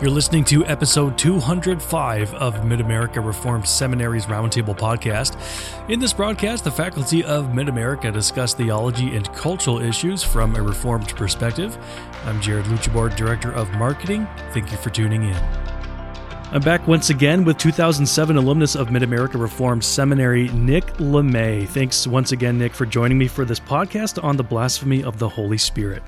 You're listening to episode 205 of Mid America Reformed Seminary's Roundtable podcast. In this broadcast, the faculty of Mid America discuss theology and cultural issues from a Reformed perspective. I'm Jared Luchabord, Director of Marketing. Thank you for tuning in. I'm back once again with 2007 alumnus of Mid America Reformed Seminary, Nick Lamme. Thanks once again, Nick, for joining me for this podcast on the blasphemy of the Holy Spirit.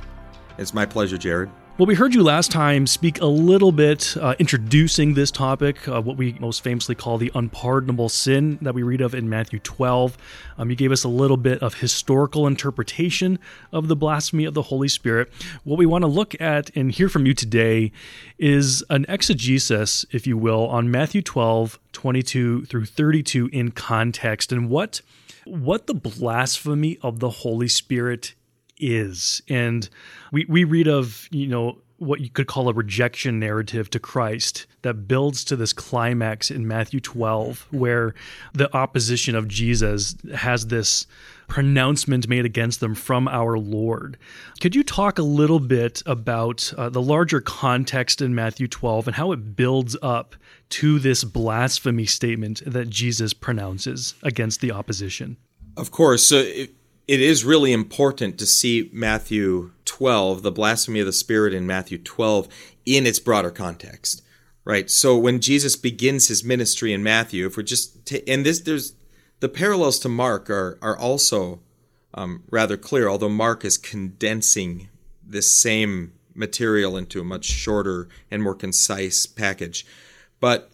It's my pleasure, Jared. Well, we heard you last time speak a little bit uh, introducing this topic, uh, what we most famously call the unpardonable sin that we read of in Matthew 12. Um, you gave us a little bit of historical interpretation of the blasphemy of the Holy Spirit. What we want to look at and hear from you today is an exegesis, if you will, on Matthew 12, 22 through 32 in context and what what the blasphemy of the Holy Spirit is. And we, we read of, you know, what you could call a rejection narrative to Christ that builds to this climax in Matthew 12, where the opposition of Jesus has this pronouncement made against them from our Lord. Could you talk a little bit about uh, the larger context in Matthew 12 and how it builds up to this blasphemy statement that Jesus pronounces against the opposition? Of course. It is really important to see Matthew 12, the blasphemy of the Spirit in Matthew 12, in its broader context, right? So when Jesus begins his ministry in Matthew, if we're just, t- and this, there's, the parallels to Mark are, are also um, rather clear, although Mark is condensing this same material into a much shorter and more concise package. But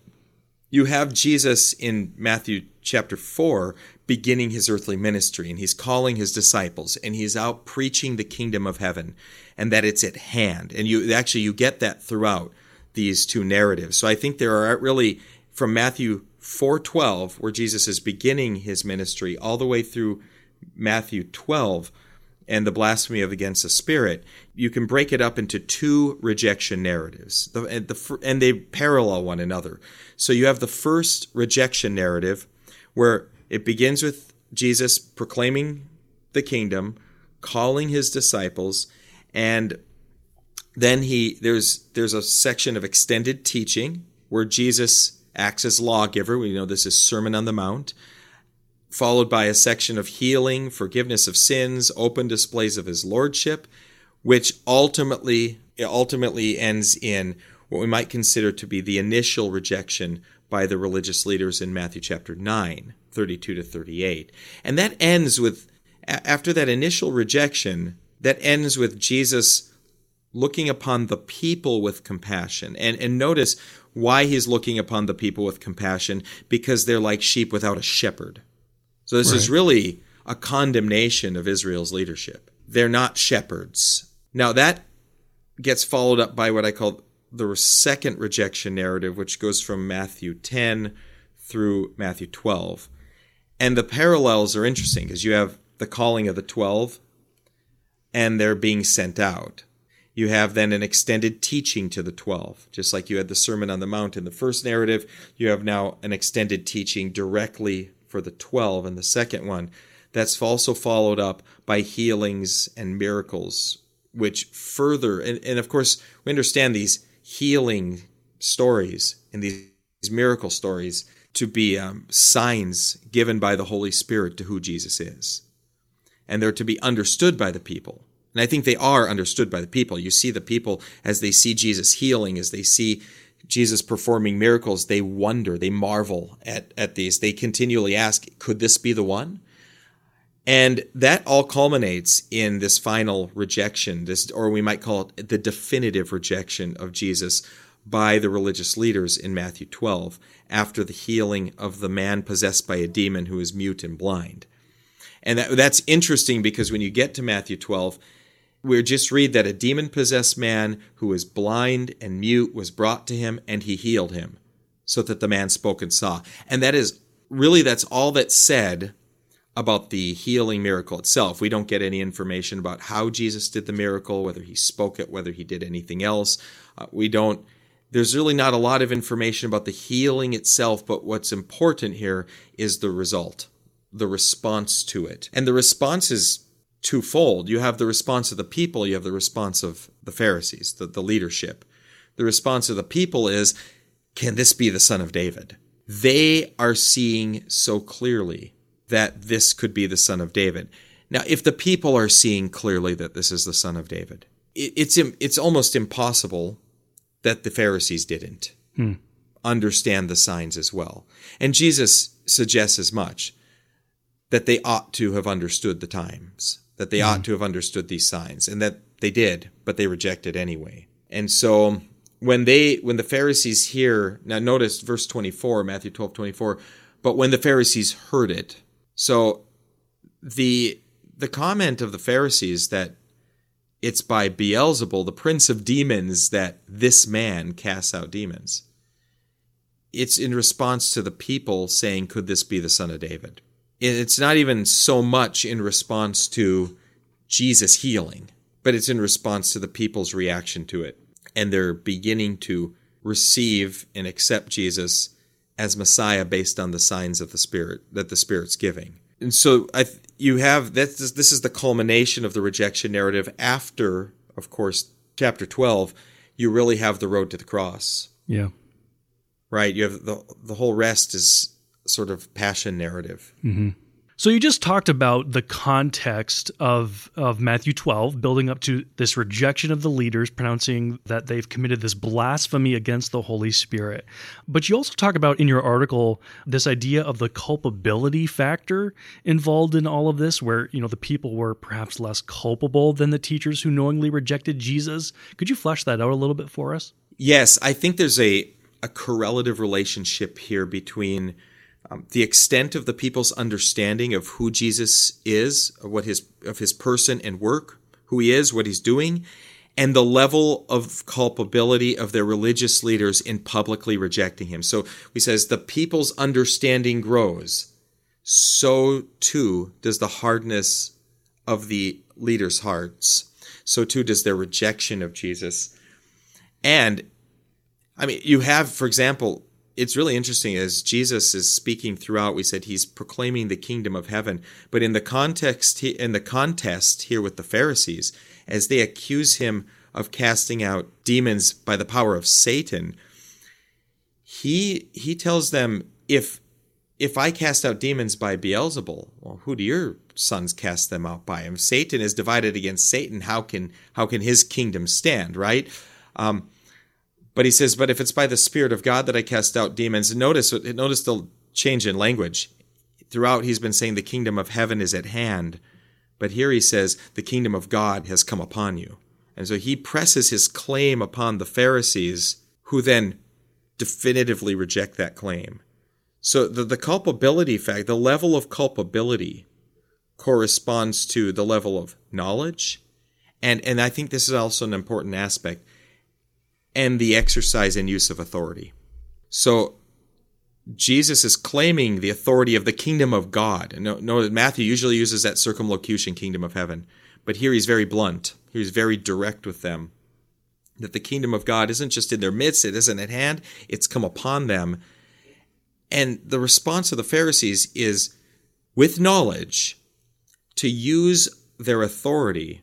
you have Jesus in Matthew chapter 4 beginning his earthly ministry and he's calling his disciples and he's out preaching the kingdom of heaven and that it's at hand. And you actually you get that throughout these two narratives. So i think there are really from matthew 4:12 where jesus is beginning his ministry all the way through matthew 12 and the blasphemy of against the spirit you can break it up into two rejection narratives. The, and, the, and they parallel one another. So you have the first rejection narrative where it begins with Jesus proclaiming the kingdom, calling his disciples, and then he there's there's a section of extended teaching where Jesus acts as lawgiver. We know this is Sermon on the Mount, followed by a section of healing, forgiveness of sins, open displays of his lordship, which ultimately ultimately ends in what we might consider to be the initial rejection by the religious leaders in Matthew chapter 9. 32 to 38. And that ends with, after that initial rejection, that ends with Jesus looking upon the people with compassion. And, and notice why he's looking upon the people with compassion because they're like sheep without a shepherd. So this right. is really a condemnation of Israel's leadership. They're not shepherds. Now that gets followed up by what I call the second rejection narrative, which goes from Matthew 10 through Matthew 12. And the parallels are interesting because you have the calling of the 12 and they're being sent out. You have then an extended teaching to the 12. Just like you had the Sermon on the Mount in the first narrative, you have now an extended teaching directly for the 12 and the second one. That's also followed up by healings and miracles, which further, and, and of course, we understand these healing stories and these miracle stories to be um, signs given by the Holy Spirit to who Jesus is. And they're to be understood by the people. And I think they are understood by the people. You see the people as they see Jesus healing, as they see Jesus performing miracles, they wonder, they marvel at, at these. They continually ask, could this be the one? And that all culminates in this final rejection, this, or we might call it the definitive rejection of Jesus by the religious leaders in Matthew 12 after the healing of the man possessed by a demon who is mute and blind. And that, that's interesting because when you get to Matthew 12, we just read that a demon possessed man who was blind and mute was brought to him and he healed him so that the man spoke and saw. And that is really that's all that's said about the healing miracle itself. We don't get any information about how Jesus did the miracle, whether he spoke it, whether he did anything else. Uh, we don't there's really not a lot of information about the healing itself, but what's important here is the result, the response to it. And the response is twofold. You have the response of the people, you have the response of the Pharisees, the, the leadership. The response of the people is, Can this be the son of David? They are seeing so clearly that this could be the son of David. Now, if the people are seeing clearly that this is the son of David, it's it's almost impossible that the Pharisees didn't hmm. understand the signs as well. And Jesus suggests as much that they ought to have understood the times, that they hmm. ought to have understood these signs, and that they did, but they rejected anyway. And so when they when the Pharisees hear now notice verse 24, Matthew 12, 24, but when the Pharisees heard it, so the the comment of the Pharisees that it's by Beelzebul, the prince of demons, that this man casts out demons. It's in response to the people saying, Could this be the son of David? It's not even so much in response to Jesus healing, but it's in response to the people's reaction to it. And they're beginning to receive and accept Jesus as Messiah based on the signs of the Spirit that the Spirit's giving. And so I, you have this. This is the culmination of the rejection narrative. After, of course, chapter twelve, you really have the road to the cross. Yeah. Right. You have the the whole rest is sort of passion narrative. Mm-hmm. So you just talked about the context of of Matthew 12 building up to this rejection of the leaders pronouncing that they've committed this blasphemy against the Holy Spirit. But you also talk about in your article this idea of the culpability factor involved in all of this where, you know, the people were perhaps less culpable than the teachers who knowingly rejected Jesus. Could you flesh that out a little bit for us? Yes, I think there's a a correlative relationship here between um, the extent of the people's understanding of who Jesus is, of what his of his person and work, who he is, what he's doing, and the level of culpability of their religious leaders in publicly rejecting him. So he says the people's understanding grows, so too does the hardness of the leaders' hearts. So too does their rejection of Jesus. And I mean, you have, for example, it's really interesting as Jesus is speaking throughout. We said he's proclaiming the kingdom of heaven, but in the context, in the contest here with the Pharisees, as they accuse him of casting out demons by the power of Satan, he he tells them if if I cast out demons by Beelzebul, well, who do your sons cast them out by? If Satan is divided against Satan, how can how can his kingdom stand? Right? Um, but he says, but if it's by the Spirit of God that I cast out demons, notice notice the change in language. Throughout, he's been saying the kingdom of heaven is at hand, but here he says the kingdom of God has come upon you, and so he presses his claim upon the Pharisees, who then definitively reject that claim. So the, the culpability fact, the level of culpability, corresponds to the level of knowledge, and and I think this is also an important aspect and the exercise and use of authority. So Jesus is claiming the authority of the kingdom of God. And that Matthew usually uses that circumlocution, kingdom of heaven. But here he's very blunt. He's very direct with them. That the kingdom of God isn't just in their midst, it isn't at hand, it's come upon them. And the response of the Pharisees is with knowledge to use their authority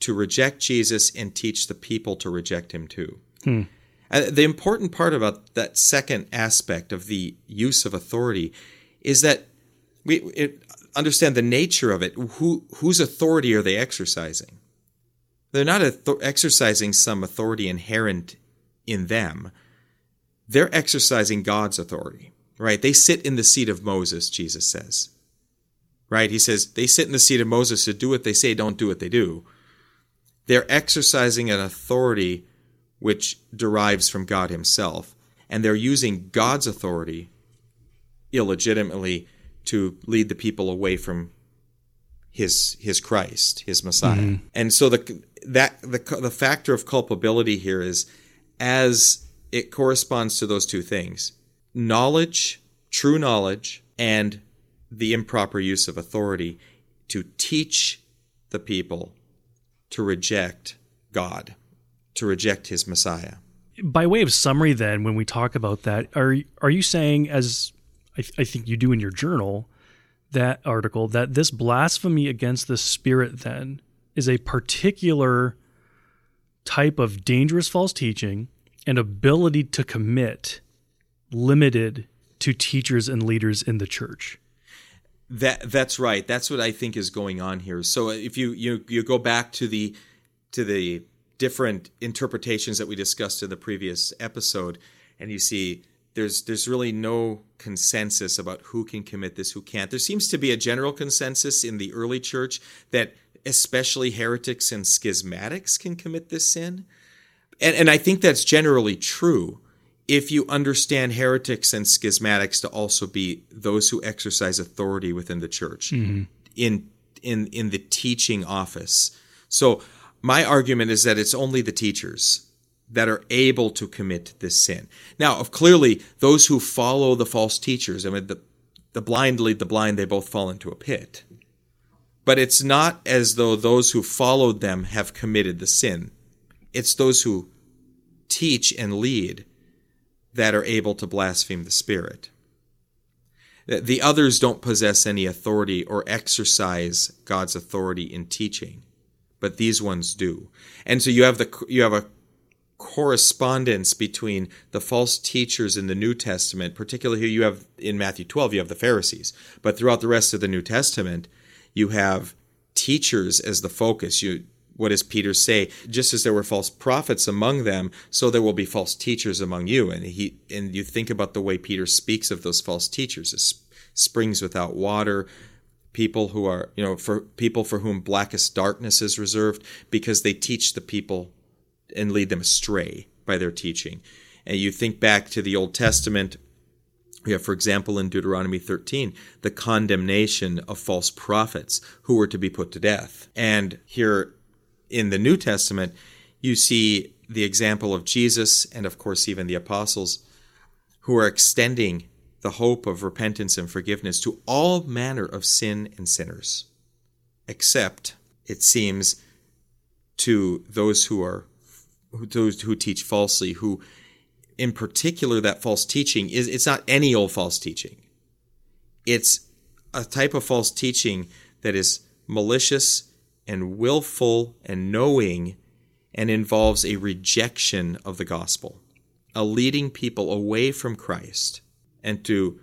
to reject Jesus and teach the people to reject him too. Hmm. Uh, the important part about that second aspect of the use of authority is that we it, understand the nature of it. Who, whose authority are they exercising? They're not exercising some authority inherent in them. They're exercising God's authority, right? They sit in the seat of Moses, Jesus says. Right? He says they sit in the seat of Moses to do what they say, don't do what they do. They're exercising an authority which derives from God Himself, and they're using God's authority illegitimately to lead the people away from his his Christ, his Messiah. Mm-hmm. And so the that the the factor of culpability here is as it corresponds to those two things. Knowledge, true knowledge, and the improper use of authority to teach the people to reject God, to reject his Messiah. By way of summary, then, when we talk about that, are are you saying, as I, th- I think you do in your journal, that article, that this blasphemy against the Spirit then is a particular type of dangerous false teaching and ability to commit limited to teachers and leaders in the church. That that's right. That's what I think is going on here. So uh, if you you you go back to the to the different interpretations that we discussed in the previous episode, and you see there's there's really no consensus about who can commit this, who can't. There seems to be a general consensus in the early church that especially heretics and schismatics can commit this sin. And and I think that's generally true if you understand heretics and schismatics to also be those who exercise authority within the church mm-hmm. in in in the teaching office. So my argument is that it's only the teachers that are able to commit this sin. Now, of clearly, those who follow the false teachers, I mean, the, the blind lead the blind, they both fall into a pit. But it's not as though those who followed them have committed the sin. It's those who teach and lead that are able to blaspheme the Spirit. The others don't possess any authority or exercise God's authority in teaching, but these ones do. And so you have the you have a correspondence between the false teachers in the New Testament, particularly here you have in Matthew 12, you have the Pharisees, but throughout the rest of the New Testament, you have teachers as the focus. You what does Peter say? Just as there were false prophets among them, so there will be false teachers among you. And he and you think about the way Peter speaks of those false teachers as springs without water, people who are, you know, for people for whom blackest darkness is reserved because they teach the people and lead them astray by their teaching. And you think back to the Old Testament, we have, for example, in Deuteronomy 13, the condemnation of false prophets who were to be put to death. And here in the New Testament, you see the example of Jesus and, of course, even the apostles who are extending the hope of repentance and forgiveness to all manner of sin and sinners, except, it seems, to those who are those who teach falsely, who in particular that false teaching is it's not any old false teaching. It's a type of false teaching that is malicious and willful and knowing and involves a rejection of the gospel, a leading people away from Christ and to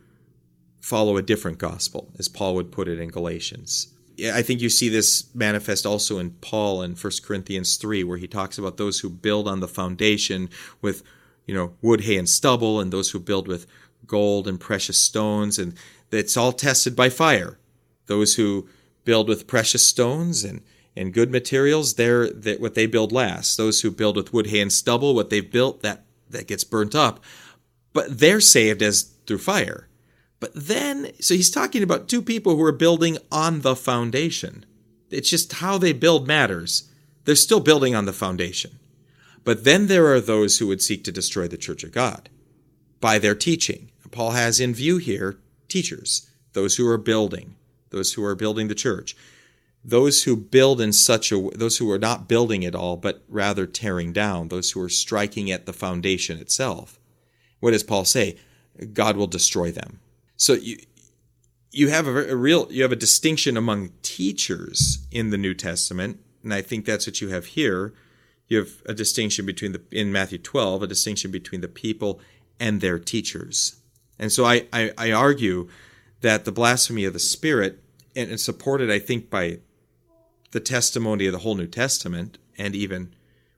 follow a different gospel, as Paul would put it in Galatians. I think you see this manifest also in Paul in 1 Corinthians 3, where he talks about those who build on the foundation with, you know, wood, hay, and stubble, and those who build with gold and precious stones, and it's all tested by fire. Those who build with precious stones and and good materials, they're that what they build lasts. Those who build with wood, hay, and stubble, what they've built that that gets burnt up, but they're saved as through fire. But then, so he's talking about two people who are building on the foundation. It's just how they build matters. They're still building on the foundation. But then there are those who would seek to destroy the church of God by their teaching. Paul has in view here teachers, those who are building, those who are building the church those who build in such a those who are not building it all but rather tearing down those who are striking at the foundation itself what does paul say? God will destroy them. So you you have a, a real you have a distinction among teachers in the new testament and i think that's what you have here. You have a distinction between the in matthew 12 a distinction between the people and their teachers. And so i i, I argue that the blasphemy of the spirit and supported i think by the testimony of the whole New Testament and even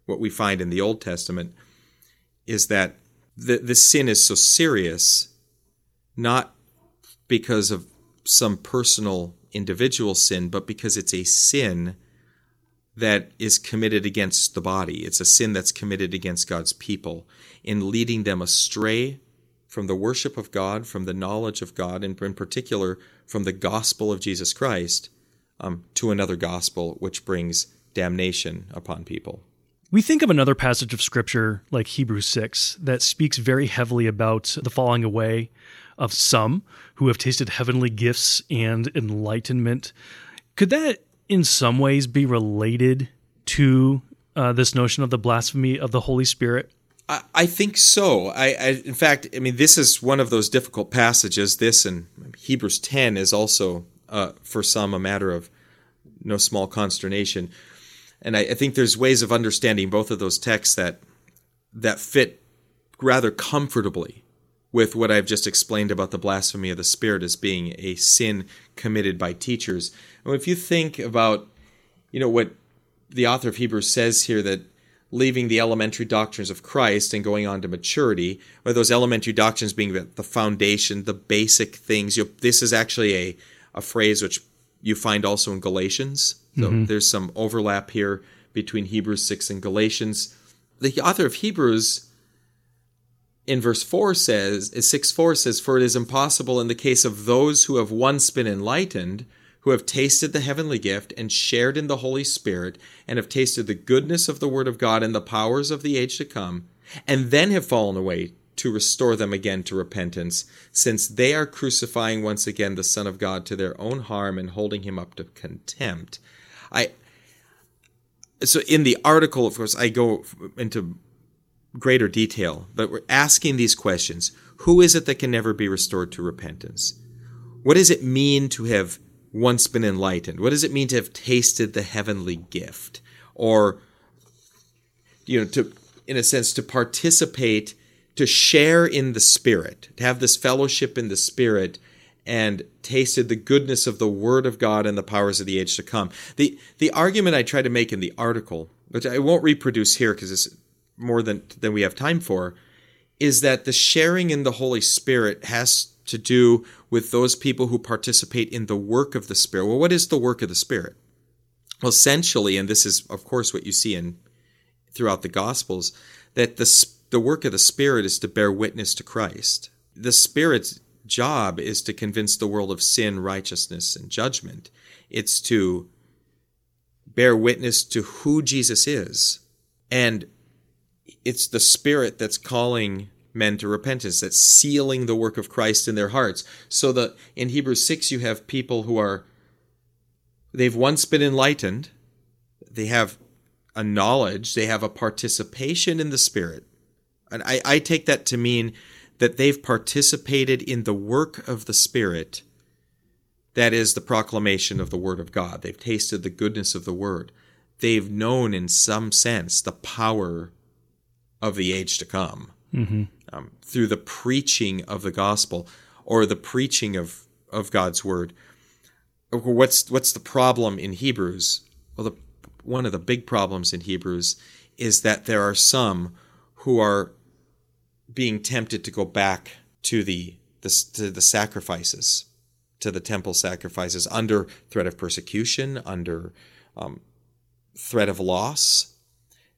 what we find in the Old Testament is that the, the sin is so serious, not because of some personal individual sin, but because it's a sin that is committed against the body. It's a sin that's committed against God's people in leading them astray from the worship of God, from the knowledge of God, and in particular from the gospel of Jesus Christ um, to another gospel which brings damnation upon people. We think of another passage of scripture like Hebrews 6 that speaks very heavily about the falling away of some who have tasted heavenly gifts and enlightenment. Could that in some ways be related to uh, this notion of the blasphemy of the Holy Spirit? I, I think so. I, I, in fact, I mean, this is one of those difficult passages. This and Hebrews 10 is also uh, for some a matter of no small consternation. And I, I think there's ways of understanding both of those texts that that fit rather comfortably with what I've just explained about the blasphemy of the Spirit as being a sin committed by teachers. And if you think about, you know, what the author of Hebrews says here that leaving the elementary doctrines of Christ and going on to maturity, or those elementary doctrines being the, foundation, the basic things. You know, this is actually a, a phrase which you find also in Galatians. So mm-hmm. there's some overlap here between Hebrews 6 and Galatians. The author of Hebrews in verse 4 says, 6 4 says, For it is impossible in the case of those who have once been enlightened who have tasted the heavenly gift and shared in the Holy Spirit and have tasted the goodness of the Word of God and the powers of the age to come, and then have fallen away to restore them again to repentance, since they are crucifying once again the Son of God to their own harm and holding him up to contempt. I so in the article, of course, I go into greater detail, but we're asking these questions. Who is it that can never be restored to repentance? What does it mean to have once been enlightened? What does it mean to have tasted the heavenly gift? Or, you know, to, in a sense, to participate, to share in the Spirit, to have this fellowship in the Spirit and tasted the goodness of the Word of God and the powers of the age to come. The, the argument I try to make in the article, which I won't reproduce here because it's more than, than we have time for, is that the sharing in the Holy Spirit has to do with those people who participate in the work of the Spirit. Well, what is the work of the Spirit? Well, essentially, and this is, of course, what you see in throughout the Gospels, that the the work of the Spirit is to bear witness to Christ. The Spirit's job is to convince the world of sin, righteousness, and judgment. It's to bear witness to who Jesus is. And it's the Spirit that's calling men to repentance, that's sealing the work of Christ in their hearts. So that in Hebrews 6, you have people who are, they've once been enlightened, they have a knowledge, they have a participation in the Spirit. And I, I take that to mean that they've participated in the work of the Spirit. That is the proclamation of the Word of God. They've tasted the goodness of the Word. They've known, in some sense, the power of the age to come. Mm-hmm um, through the preaching of the gospel or the preaching of, of God's word. What's what's the problem in Hebrews? Well, the, one of the big problems in Hebrews is that there are some who are being tempted to go back to the, the to the sacrifices, to the temple sacrifices under threat of persecution, under um, threat of loss.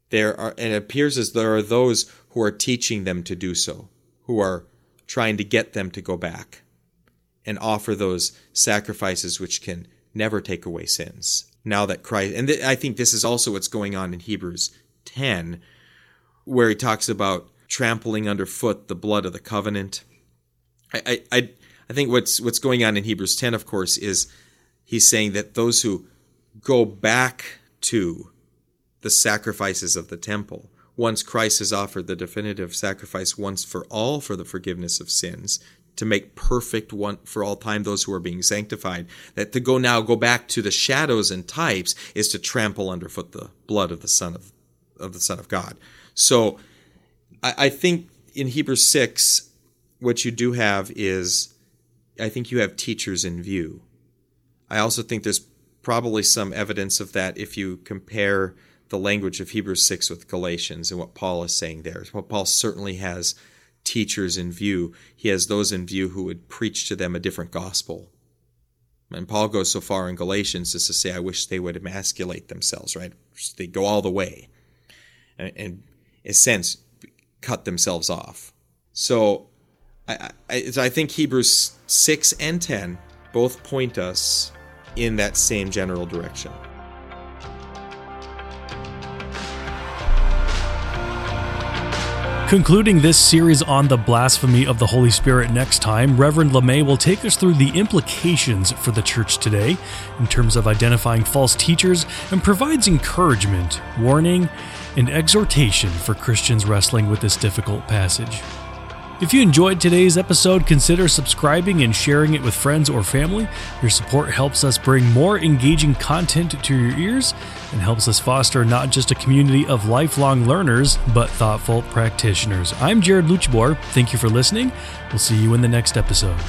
There are, and it appears as there are those who are teaching them to do so, who are trying to get them to go back and offer those sacrifices which can never take away sins. Now that Christ, and th- I think this is also what's going on in Hebrews 10, where he talks about trampling underfoot the blood of the covenant. I, I, I think what's what's going on in Hebrews 10, of course, is he's saying that those who go back to the sacrifices of the temple once Christ has offered the definitive sacrifice once for all for the forgiveness of sins, to make perfect one for all time those who are being sanctified. That to go now go back to the shadows and types is to trample underfoot the blood of the Son of of the Son of God. So I, I think in Hebrews six, what you do have is I think you have teachers in view. I also think there's probably some evidence of that if you compare the language of Hebrews 6 with Galatians and what Paul is saying there. What Paul certainly has teachers in view. He has those in view who would preach to them a different gospel. And Paul goes so far in Galatians as to say, I wish they would emasculate themselves, right? They go all the way and, in a sense, cut themselves off. So I, I, I think Hebrews 6 and 10 both point us in that same general direction. Concluding this series on the blasphemy of the Holy Spirit next time, Reverend Lamme will take us through the implications for the church today in terms of identifying false teachers and provides encouragement, warning, and exhortation for Christians wrestling with this difficult passage. If you enjoyed today's episode, consider subscribing and sharing it with friends or family. Your support helps us bring more engaging content to your ears and helps us foster not just a community of lifelong learners, but thoughtful practitioners. I'm Jared Luchbor. Thank you for listening. We'll see you in the next episode.